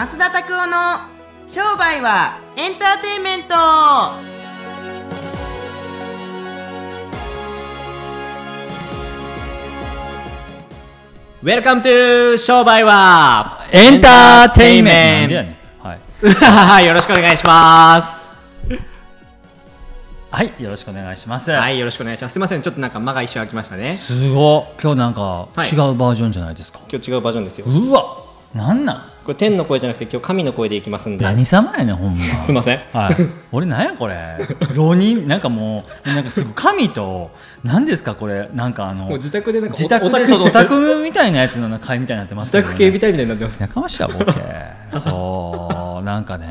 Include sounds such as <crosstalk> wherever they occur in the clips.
増田拓夫の商売はエンターテインメント。 Welcome to 商売はエンターテイメント。はい。<laughs> よろしくお願いします。はい、よろしくお願いします。はい。よろしくお願いします。すいません。ちょっとなんか間が一瞬空きましたね。すごい。今日なんかはい。違うバージョンじゃないですか。今日違うバージョンですよ。うわ、なんなん？これ天の声じゃなくて今日神の声でいきますんで。何様やねん、ほんま。すいません。はい。俺なんやこれ。<laughs> 浪人、なんかもう、なんかすぐ神と、何ですかこれ、なんかあの、自宅でなんか自宅おでオタクみたいなやつの会みたいになってますね。宅警備隊みたいになってます。やかましいわボケ。そうなんかね、い。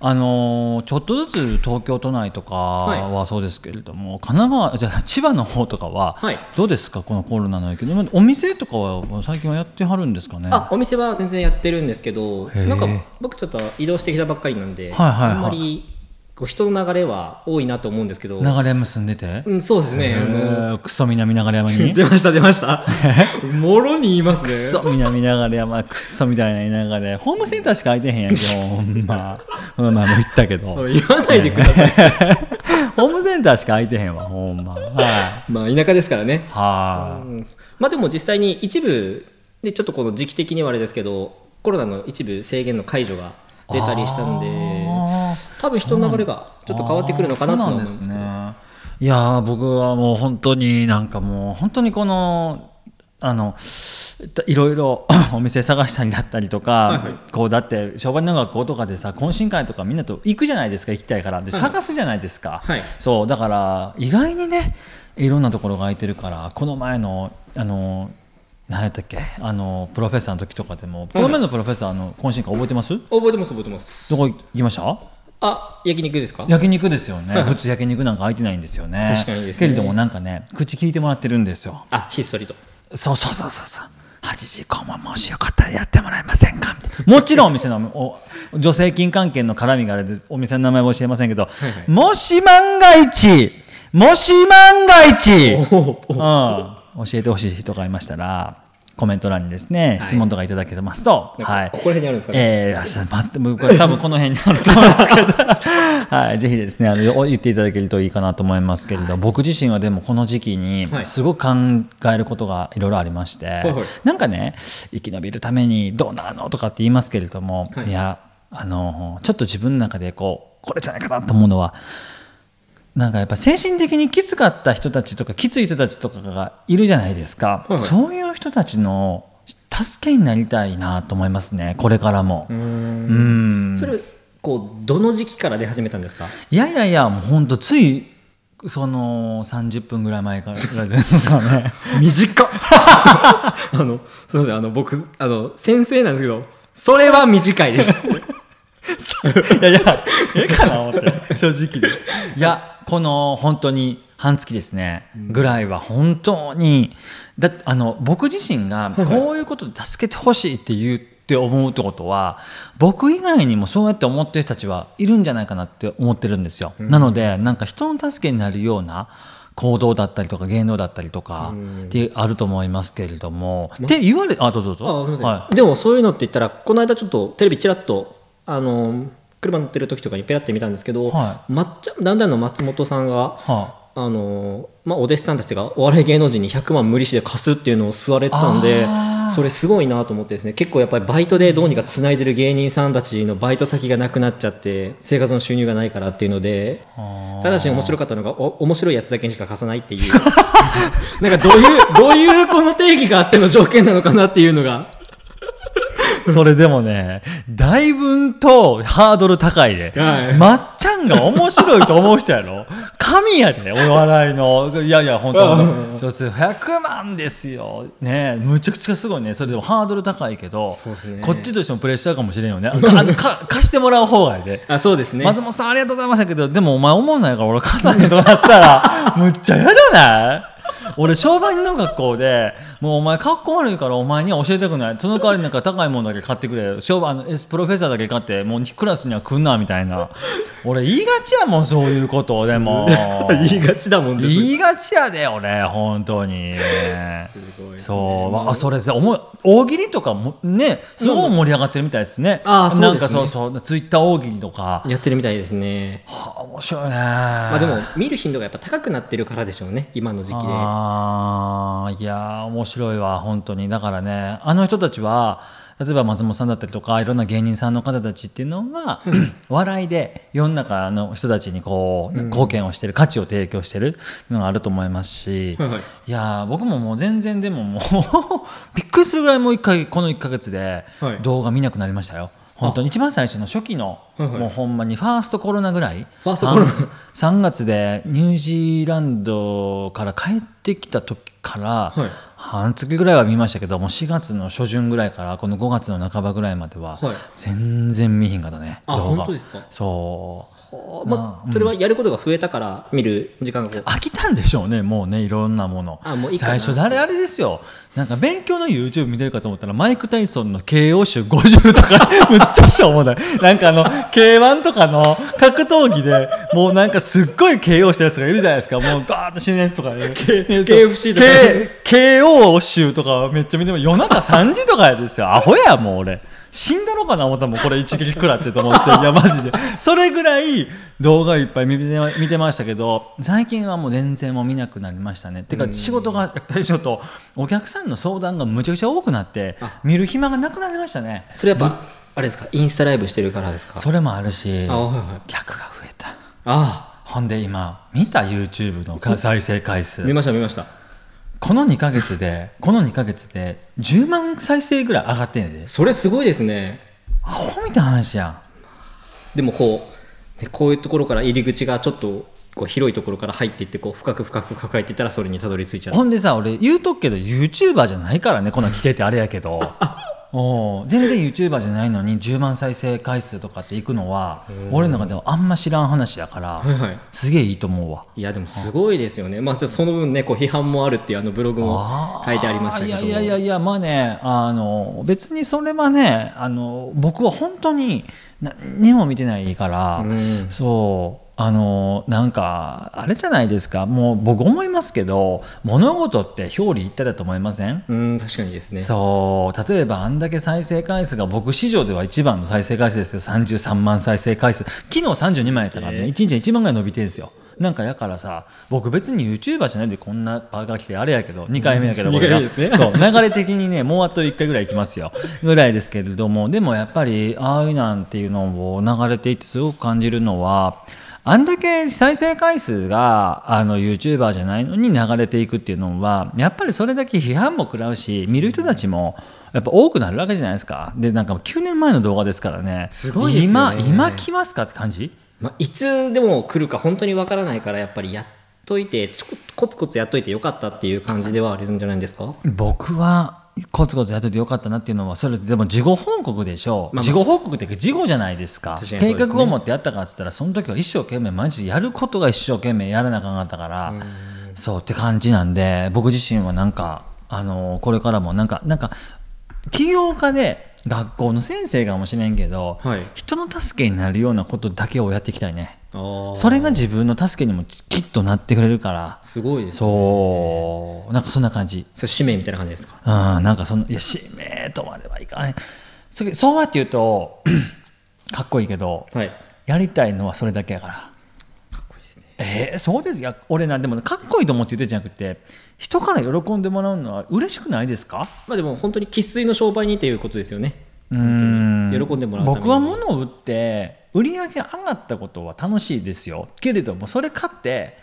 あのーちょっとずつ東京都内とかはそうですけれども、神奈川じゃあ千葉の方とかははい。どうですかこのコロナの影響で？お店とかは最近はやってはるんですかね？あお店は全然やってるんですけどなんか僕ちょっと移動してきたばっかりなんで、はいはいはい。あんまりこう人の流れは多いなと思うんですけど。流山住んでて、うん、そうですね。へあのークソ南流山に？出ました出ました。<laughs> もろに言いますね。クソ南流山クソみたいな田舎で。ホームセンターしか空いてへんやんけほんま。この前も言ったけど。言わないでください。<laughs> ホームセンターしか空いてへんわほんま。はい。まあ田舎ですからね、はうん。まあでも実際に一部でちょっとこの時期的にはあれですけどコロナの一部制限の解除が出たりしたんで。あ多分人の流れがちょっと変わってくるのかなと思うんですけど。そうなんですね。いやー僕はもう本当になんかもう本当にこのあのいろいろ <coughs> お店探したりだったりとか、はいはい。こうだって商売の学校とかでさ懇親会とかみんなと行くじゃないですか行きたいから。ではい探すじゃないですか、はい。そうだから意外にねいろんなところが空いてるからこの前のあの何やったっけあのプロフェッサーの時とかでも、この前のプロフェッサーの懇親会覚えてます？覚えてます覚えてます。どこ行きました？あ焼肉ですか？焼肉ですよね、はい。はい普通焼肉なんか空いてないんですよね。確かにですね。けれどもなんかね口聞いてもらってるんですよ。あひっそりと。そうそうそうそうそう。8時以降ももしよかったらやってもらえませんか？もちろんお店のお助成金関係の絡みがあれでお店の名前は教えませんけど、はいもし万が一もし万が一、うん、教えてほしい人がいましたらコメント欄にですね、はい。質問とかいただけますと、はい。ここら辺にあるんですかね。えーあそう待ってこれ多分この辺にあると思うんですけど、<laughs> はい、ぜひですねあのよ言っていただけるといいかなと思いますけれど、僕自身はでもこの時期にはいすごく考えることがいろいろありまして、なんかね生き延びるためにどうなのとかって言いますけれども、はい。い、やあのちょっと自分の中でこうこれじゃないかなと思うのは。なんかやっぱ精神的にきつかった人たちとかきつい人たちとかがいるじゃないですか、はい。そういう人たちの助けになりたいなと思いますねこれからも。うん。それこうどの時期から出始めたんですか？いやいやいやもうほんとついその30分ぐらい前からぐらいですかね。<laughs> 短っ。<laughs> あのすみませんあの僕あの先生なんですけどそれは短いです。<laughs> いやいやええかな思って正直でいやこの本当に半月ですね。ぐらいは本当に。だあの僕自身がこういうことで助けてほしいって言って思うってことは僕以外にもそうやって思ってる人たちはいるんじゃないかなって思ってるんですよ、なのでなんか人の助けになるような行動だったりとか芸能だったりとかってあると思いますけれども、って言われあどうぞどうぞ。あすみません、はでもそういうのって言ったらこの間ちょっとテレビちらっとあの車乗ってる時とかにペラって見たんですけど、は抹茶だんだんの松本さんがはあ。のまあ、お弟子さんたちがお笑い芸能人に100万無利子で貸すっていうのを吸われてたんでそれすごいなと思ってですね結構やっぱりバイトでどうにかつないでる芸人さんたちのバイト先がなくなっちゃって生活の収入がないからっていうのであただし面白かったのがお面白いやつだけにしか貸さないっていう。<laughs> なんかどういうどういうこの定義があっての条件なのかなっていうのが <laughs> それでもね、だいぶとハードル高いで、はいまっちゃんが面白いと思う人やろ？<laughs> 神やで、お笑いの。いやいや、本当そうです100万ですよ。ねむちゃくちゃすごいね。それでもハードル高いけど、ねこっちとしてもプレッシャーかもしれんよね。<laughs> 貸してもらう方がいいで。あそうですね松本さんありがとうございましたけど、でもお前思わないから俺貸さへんとかなったら、むっちゃ嫌じゃない？俺商売の学校でもうお前かっこ悪いからお前には教えたくない。その代わりなんか高いものだけ買ってくれ。勝負あのプロフェッサーだけ買ってもうクラスには来んなみたいな。俺言いがちやもんそういうこと。<laughs> でも。言いがちだもんです言いがちやで俺本当に。ね。そう。あそれさ思い大喜利とかもねすごい盛り上がってるみたいですね。あーそうなんかそうそうツイッター大喜利とか。やってるみたいですね。はあ面白いね。まあでも見る頻度がやっぱ高くなってるからでしょうね今の時期で。あーいやー面白いわ本当に。だからねあの人たちは例えば松本さんだったりとかいろんな芸人さんの方たちっていうのは笑いで世の中の人たちにこう貢献をしてる価値を提供してるのがあると思いますし、はいはい。いやー僕ももう全然でももう <laughs> びっくりするぐらいもう一回この1か月ではい。動画見なくなりましたよ。本当に。一番最初の初期の、はいはい。もうほんまにファーストコロナぐらい。ファーストコロナ。3, 月でニュージーランドから帰ってきた時から、はい半月ぐらいは見ましたけどもう4月の初旬ぐらいからこの5月の半ばぐらいまでははい。全然見ひんかったね、あ動画。本当ですか？そうはあまあそれはやることが増えたから見る時間がこう。飽きたんでしょうねもうねいろんなもの。あもういい最初誰あれですよ。なんか勉強の YouTube 見てるかと思ったらマイク・タイソンの KO 集50とか <laughs> むっちゃしょうもない。<laughs> なんかあの K1 とかの格闘技でもうなんかすっごい KO したやつがいるじゃないですか。もうバーッと死ぬやつとか <laughs> で、K KFC とか K KO 集とかめっちゃ見ても夜中3時とかですよ。アホやもう俺死んだのかな思ったらもうこれ一撃食らってと思って。<laughs> いやマジで。それぐらい動画いっぱい見て見てましたけど最近はもう全然もう見なくなりましたね。てか仕事がやっぱりちょっとお客さんの相談がむちゃくちゃ多くなって見る暇がなくなりましたね。それやっぱあれですか？インスタライブしてるからですか？それもあるしあはいはい。客が増えた。あほんで今見た YouTube の再生回数。あ見ました見ましたこの2ヶ月でこの2ヶ月で10万再生ぐらい上がってんで。それすごいですね。アホみたいな話やん。でもこう、ね、こういうところから入り口がちょっとこう広いところから入っていってこう深く深く深く入っていったらそれにたどり着いちゃうほんでさ俺言うとくけど YouTuber じゃないからねこんなん聞けてあれやけどおう全然 YouTuber じゃないのに10万再生回数とかっていくのは俺の中ではあんま知らん話やから、はいはい。すげえいいと思うわ。いやでもすごいですよね。まあその分ねこう批判もあるっていうあのブログも書いてありましたけど。いやいやいやいやまあねあの別にそれはねあの僕は本当に何にも見てないから、うん。そうあのなんかあれじゃないですか。もう僕思いますけど物事って表裏一体だと思いません？うん確かにですね。そう例えばあんだけ再生回数が僕史上では一番の再生回数ですよ33万再生回数。昨日32万やったからね、えー。1日で1万ぐらい伸びてるんですよなんかやからさ僕別に YouTuber じゃないんでこんなバーガー来てあれやけど2回目やけどこれが。ね。そう流れ的にねもうあと1回ぐらい行きますよ。ぐらいですけれどもでもやっぱりああいうなんていうのを流れていってすごく感じるのはあんだけ再生回数があの YouTuber じゃないのに流れていくっていうのはやっぱりそれだけ批判も食らうし見る人たちもやっぱ多くなるわけじゃないですか。でなんか9年前の動画ですからね。すごいですよね。今今来ますかって感じ？まあ、いつでも来るか本当にわからないからやっぱりやっといてちょコツコツやっといてよかったっていう感じではあるんじゃないですか？僕はコツコツやっといてよかったなっていうのはそれでも事後報告でしょう、まあまあ事後報告っていうか事後じゃないですか。ね。画を持ってやったかっつったらその時は一生懸命毎日やることが一生懸命やらなあかんかったからそうって感じなんで僕自身はなんかあのこれからもなんかなんか起業家で学校の先生かもしれんけど、はい。人の助けになるようなことだけをやっていきたいね。あそれが自分の助けにもきっとなってくれるから。すごいですね。そう。なんかそんな感じ。それ使命みたいな感じですか？うん、なんかそのいや使命とまではいかないそれそうやって言うと <clears throat> かっこいいけどはい。やりたいのはそれだけやからえーそうです？いや俺なでもかっこいいと思って言ってじゃなくて人から喜んでもらうのは嬉しくないですか？まあでも本当に生粋の商売にっていうことですよね。うーん。喜んでもらう僕は物を売って売り上げ上がったことは楽しいですよ。けれどもそれ買って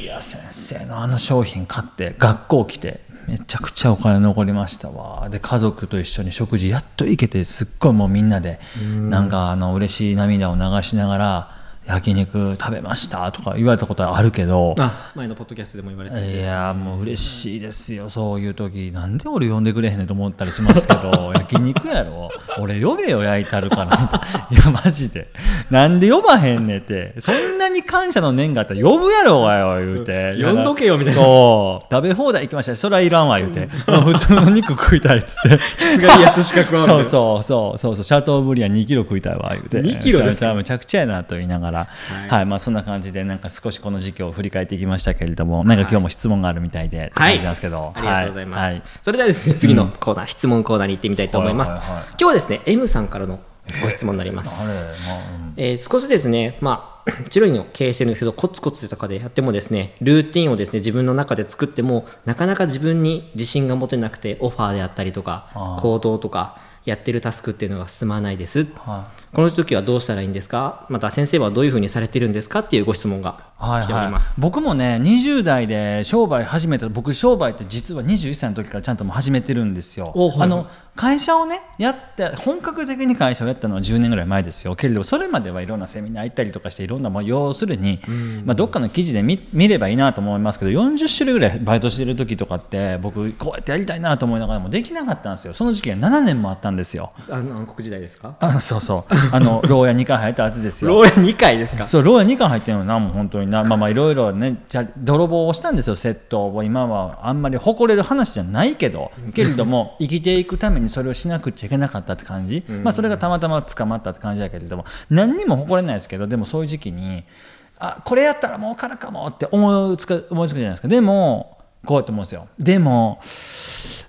いや先生のあの商品買って学校来てめちゃくちゃお金残りましたわ。で家族と一緒に食事やっと行けてすっごいもうみんなでなんかあの嬉しい涙を流しながら焼肉食べましたとか言われたことはあるけどあ前のポッドキャストでも言われていで。やもう嬉しいですよ。そういう時。なんで俺呼んでくれへんねんと思ったりしますけど <laughs> 焼肉やろ。俺呼べよ焼いたるから。<laughs> いやマジで。なんで呼ばへんねんって。そんななに感謝の念があったら呼ぶやろうがよ言うて、呼んどけよみたいな。そう。食べ放題行きました。それはいらんわ言うて、普通の肉食いたいっつって。質がいいやつしか食わんそうそうそうそうそう。シャトーブリアン2キロ食いたいわ言うて。2キロですかめちゃくちゃやなと言いながら。はい、まあそんな感じでなんか少しこの時期を振り返っていきましたけれどもなんか今日も質問があるみたいで、感じなんですけど、ありがとうございます、はい。それではですね次のコーナー、質問コーナーに行ってみたいと思います、はいはいはい。今日はですね M さんからのご質問になります、あれまあうん。えー少しですね、まあ、チロリの経営してるんですけど、コツコツとかでやってもですね、ルーティンをですね、自分の中で作っても、なかなか自分に自信が持てなくて、オファーであったりとか行動とか、やってるタスクっていうのが進まないです。はこの時はどうしたらいいんですか？また先生はどういうふうにされてるんですか？っていうご質問がはい来ております。僕もね20代で商売始めた僕商売って実は21歳の時からちゃんともう始めてるんですよ。おはいはい。あの会社をねやって本格的に会社をやったのは10年ぐらい前ですよ。けれどそれまではいろんなセミナー行ったりとかしていろんなまあ要するに、まあ、どっかの記事で見見ればいいなと思いますけど40種類ぐらいバイトしてる時とかって僕こうやってやりたいなと思いながらもできなかったんですよ。その時期が7年もあったんですよ。あの暗黒時代ですか？あそうそう。あの牢屋2回入ったやつですよ。<laughs> 牢屋2回ですか？そう牢屋2巻入ってるのなもう本当になまあまあい。ろいろねじゃ泥棒をしたんですよ窃盗を。今はあんまり誇れる話じゃないけどけれども生きていくためにそれをしなくちゃいけなかったって感じ、まあそれがたまたま捕まったって感じだけれども何にも誇れないですけどでもそういう時期にあこれやったら儲かるかもって思いつく思いつくじゃないですか。でもこうやって思うんですよ。でも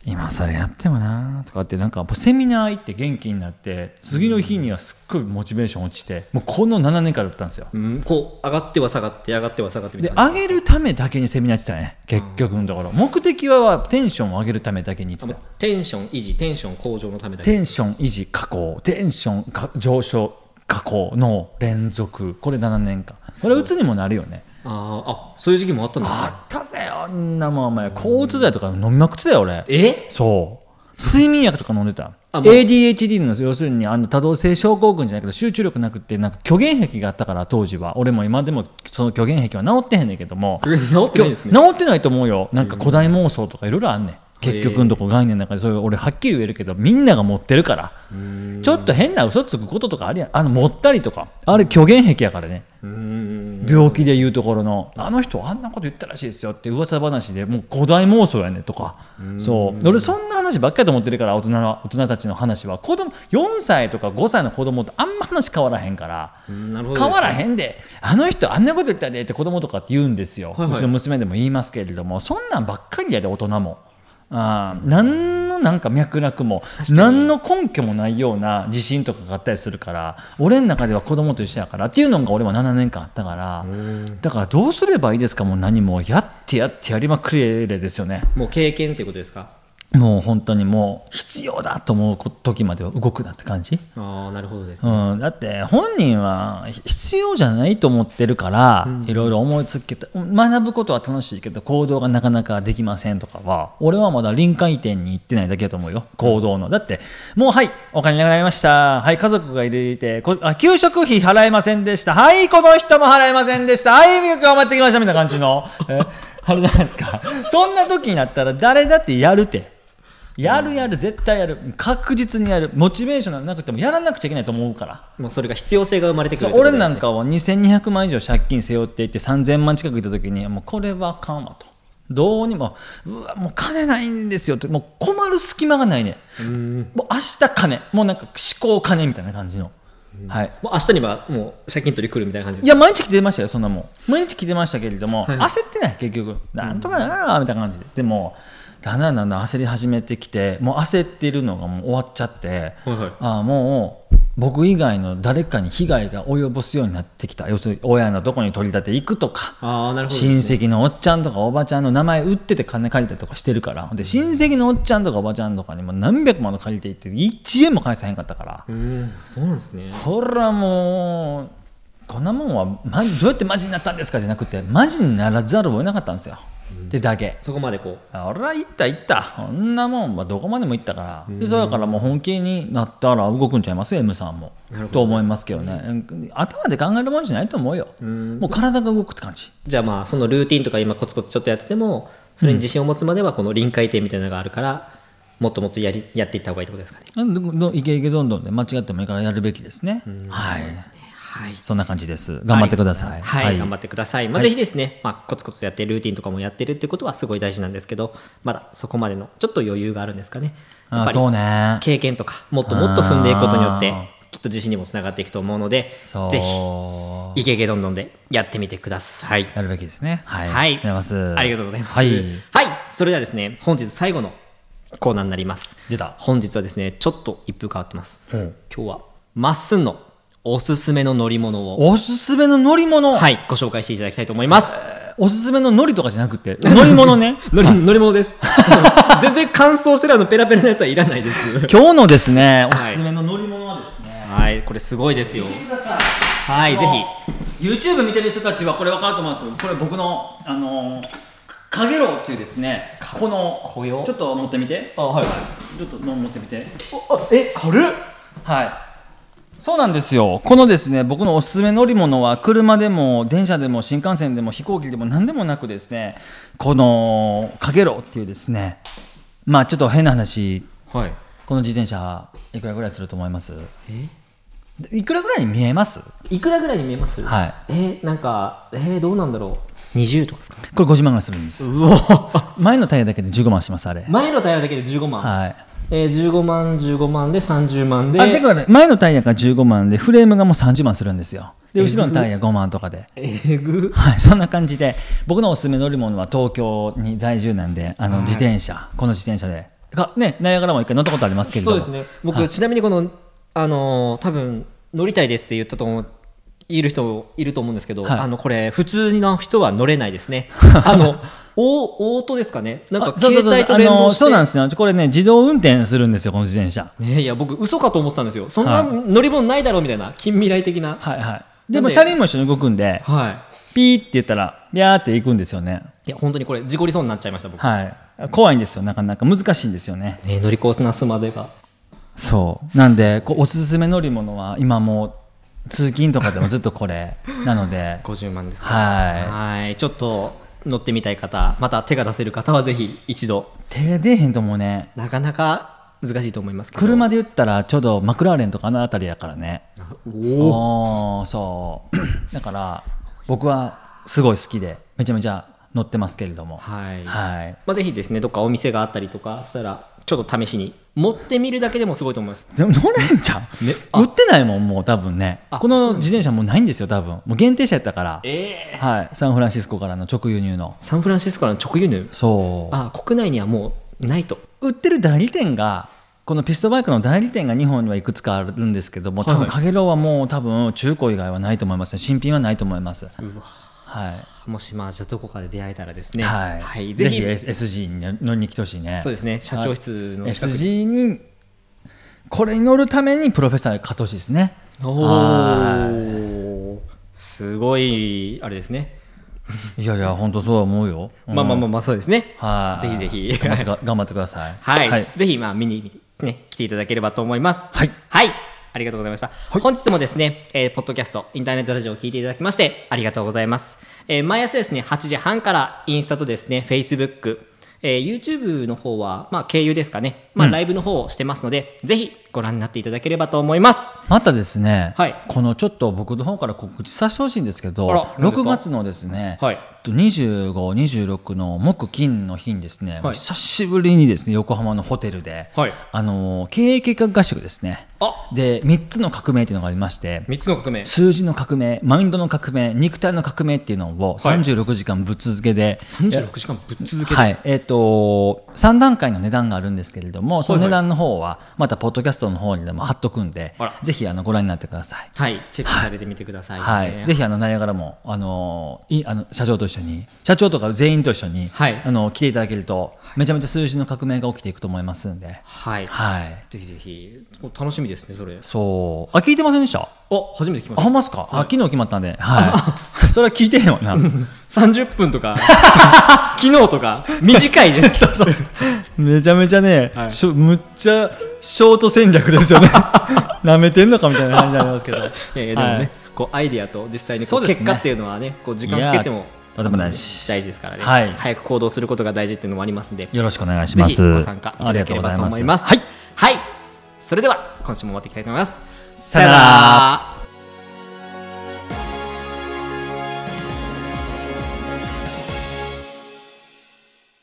今それやってもなとかってなんかセミナー行って元気になって次の日にはすっごいモチベーション落ちてもうこの7年間だったんですよ。うん、こう上がっては下がって上がっては下がってみたでいな。上げるためだけにセミナー行ってたね。結局のところ。目的はテンションを上げるためだけに行ってた。テンション維持テンション向上のためだけテンション維持下降テンションか上昇下降の連続。これ7年間。これう。つにもなるよねあーあそういう時期もあったんですねあったぜあんなもんお前。抗うつ剤とか飲みまくってたよ俺。え？そう。睡眠薬とか飲んでた。あ ADHD の要するにあの多動性症候群じゃないけど集中力なくてなんか虚言癖があったから当時は。俺も今でもその虚言癖は治ってへんねんけども。<laughs> 治ってないですね。治ってないと思うよ。なんか古代妄想とかいろいろあんねん結局のとこ概念の中でそれ俺はっきり言えるけどみんなが持ってるから。ちょっと変な嘘つくこととかあるやん。あの持ったりとか。あれ虚言癖やからね。病気で言うところのあの人あんなこと言ったらしいですよって噂話でもう古代妄想やねとか。そう。俺そんな話ばっかりと思ってるから大人の大人たちの話は。子供4歳とか5歳の子供とあんま話変わらへんから。変わらへんで。あの人あんなこと言ったでって子供とかって言うんですよ、はいはい。うちの娘でも言いますけれどもそんなんばっかりやで大人も。あー何のなんか脈絡も何の根拠もないような地震とかがあったりするから俺の中では子供と一緒やからっていうのが俺は7年間あったからだからどうすればいいですか？もう何もやってやってやりまくれですよね。もう経験っていうことですか？もう本当にもう必要だと思う時までは動くなって感じ。ああなるほどですね、うん、だって本人は必要じゃないと思ってるから、いろいろ思いつけた学ぶことは楽しいけど行動がなかなかできませんとかは俺はまだ臨界点に行ってないだけだと思うよ。行動の。だってもうはいお金なくなりました。はい家族がいるいてこあ給食費払えませんでした。はいこの人も払えませんでした。はい頑張ってきましたみたいな感じの。え <laughs> あれじゃないですか。そんな時になったら誰だってやるってやるやる絶対やる。確実にやる。モチベーションがなくてもやらなくちゃいけないと思うから。もうそれが必要性が生まれてくるね。俺なんかは2200万以上借金背負っていて3000万近くいた時にもうこれはあかんわと。どうにもうわもう金ないんですよって。もう困る隙間がないね。もう明日金。もうなんか思考金みたいな感じの、はい。もう明日にはもう借金取り来るみたいな感じ。いや毎日来てましたよそんなもん。毎日来てましたけれども、焦ってない結局。なんとかなーみたいな感じで。でもだんだんだんだん焦り始めてきてもう焦っているのがもう終わっちゃって、はいはい。ああもう僕以外の誰かに被害が及ぼすようになってきた。要するに親のとこに取り立て行くとかああなるほど親戚のおっちゃんとかおばちゃんの名前売ってて金借りたりとかしてるから。で親戚のおっちゃんとかおばちゃんとかにも何百万の借りていって1円も返さへんかったから、うん。そうなんですね。ほらもうこんなもんは、ま、どうやってマジになったんですかじゃなくてマジにならざるを得なかったんですよ、ってだけ。そこまでこう。俺は行った行った。こんなもんはどこまでも行ったから。でそうやからもう本気になったら動くんちゃいます？M さんも。と思いますけどね。うん。頭で考えるもんじゃないと思うよ。もう体が動くって感じ。じゃあまあそのルーティンとか今コツコツちょっとやっててもそれに自信を持つまではこの臨界点みたいなのがあるからもっともっとやりやっていった方がいいってことですかね。いけいけどんどんで間違ってもいいからやるべきですね。はいはい。そんな感じです。頑張ってください。はい、頑張ってください。まあ、はい。ぜひですね、まあ、コツコツとやってルーティンとかもやってるってことはすごい大事なんですけど、まだそこまでのちょっと余裕があるんですかね。やっぱり経験とか、もっともっと踏んでいくことによってきっと自信にもつながっていくと思うので、ぜひ、イケイケどんどんでやってみてください。やるべきですね。はい、はい、ありがとうございます。はい。はい、それではですね、本日最後のコーナーになります。出た。本日はですね、ちょっと一風変わってます。今日は、まっすんのおすすめの乗り物を、おすすめの乗り物、はい、ご紹介していただきたいと思います。おすすめの乗りとかじゃなくて？<laughs> 乗り物ね乗り乗り物です。<laughs> 全然乾燥してるあのペラペラのやつはいらないです。<laughs> 今日のですねおはいすすめの乗り物はですね、はい、これすごいですよ。はい、ぜひ。YouTube 見てる人たちはこれ分かると思うんですよこれ僕のあのーかげろうっていうですねこのこよちょっと持ってみてあ、はい。ちょっと持ってみてえ軽っ？はいそうなんですよ。このですね僕のおすすめ乗り物は車でも電車でも新幹線でも飛行機でも何でもなくですねこのかげろうっていうですね。まあちょっと変な話。はい。この自転車いくらぐらいすると思います？いくらぐらいに見えます？いくらぐらいに見えます？はい。えー、なんか、えー、どうなんだろう？20とかですか？これ50万ぐらいするんです。うわ。前のタイヤだけで15万しますあれ。前のタイヤだけで15万？はいえー、15万、15万で30万で。あてかね前のタイヤが15万でフレームがもう30万するんですよで後ろのタイヤ5万とかでえぐ。はい、そんな感じで僕のおすすめ乗り物は東京に在住なんであの自転車、この自転車でかねナイアガラも一回乗ったことありますけれどもそうですね。僕、はいちなみにこの、あのー多分乗りたいですって言ったと思う。いる人いると思うんですけど、はいあのこれ普通の人は乗れないですね。<laughs> あのオオートですかね？なんか携帯と連動して。そうなんですよこれね自動運転するんですよこの自転車ねいや僕嘘かと思ってたんですよ。そんなはい乗り物ないだろうみたいな近未来的な。はいはいで？も車輪も一緒に動くんではピーって言ったらビャーって行くんですよねい。いや本当にこれ事故りそうになっちゃいました僕。はい怖いんですよなかなか難しいんですよねね乗りこなすまでが。そうなんでこうおすすめ乗り物は今もう通勤とかでもずっとこれ <laughs> なので50万ですか。はいはい。ちょっと乗ってみたい方、また手が出せる方はぜひ一度。手が出えへんと思うねなかなか難しいと思いますけど。車で言ったらちょうどマクラーレンとかあの辺りやからねおおーそうだから僕はすごい好きでめちゃめちゃ乗ってますけれどもはい。はいまあぜひですねどっかお店があったりとかしたらちょっと試しに持ってみるだけでもすごいと思います。でも乗れんじゃ？ん、あ。売ってないもんもう多分ね。あ。この自転車もうないんですよ多分。もう限定車やったから。ええ。はい。サンフランシスコからの直輸入の。サンフランシスコからの直輸入？そう。あ国内にはもうないと。売ってる代理店がこのピストバイクの代理店が日本にはいくつかあるんですけども多分はい。かげろうはもう多分中古以外はないと思いますね。新品はないと思いますはい。もしまあじゃあどこかで出会えたらですね。はい、ぜひ S- SG に乗りに来てほしいね。そうですね。社長室の SG に。これに乗るためにプロフェッサー買ってほしいですね。おはおすごいあれですね。いやいや本当そうは思うよ、まあまあまあまあそうですね。はい。ぜひぜひ。頑張ってか <laughs> 頑張ってください。はい、はい、ぜひまあ見にね来ていただければと思います。はい。はい。ありがとうございました。本日もですね、えーポッドキャスト、インターネットラジオを聞いていただきまして、ありがとうございます。えー毎朝ですね、8時半からインスタとですね、Facebook、えー YouTube の方は、まあ、経由ですかね、まあ、うん。ライブの方をしてますので、ぜひご覧になっていただければと思います。またですね、はい。このちょっと僕の方から告知させてほしいんですけどあら何です6か月のですね、はい。25、26の木金の日にですね、はい。久しぶりにですね横浜のホテルで、はい。あの経営計画合宿ですね。あで3つの革命というのがありまして3つの革命。数字の革命マインドの革命肉体の革命っていうのをはい。36時間ぶっ続けで、36時間ぶっ続けて。はい。えー、と3段階の値段があるんですけれども、その値段の方はまたポッドキャストの方にでも貼っとくんであら。ぜひあのご覧になってください。はい、チェックされてみてください、ね。はい、ぜひあのナイアガラもあのいあの社長と一緒に社長とか全員と一緒に、はい。あの来ていただけるとめちゃめちゃ数字の革命が起きていくと思いますんで、はい。はい、ぜひぜひ、楽しみですね、それ。そう。あ聞いてませんでした？お、初めて聞きまあした。ほんますか、あ昨日決まったんで、<laughs> はい、それは聞いてへんわな。<laughs> 30分とか、<laughs> 昨日とか、短いです。そうそうそう。めちゃめちゃね、はい。しょむっちゃショート戦略ですよね。なめてんのかみたいな感じになりますけど。いやいやでもね、はい。こうアイディアと実際にこそう結果っていうのはね、こう時間かけてもとても大事。大事ですからね、はい。早く行動することが大事っていうのもありますんで、よろしくお願いしぜひますご参加いただければと思います。はい、はい、それでは今週も終わっていきたいと思います。さよなら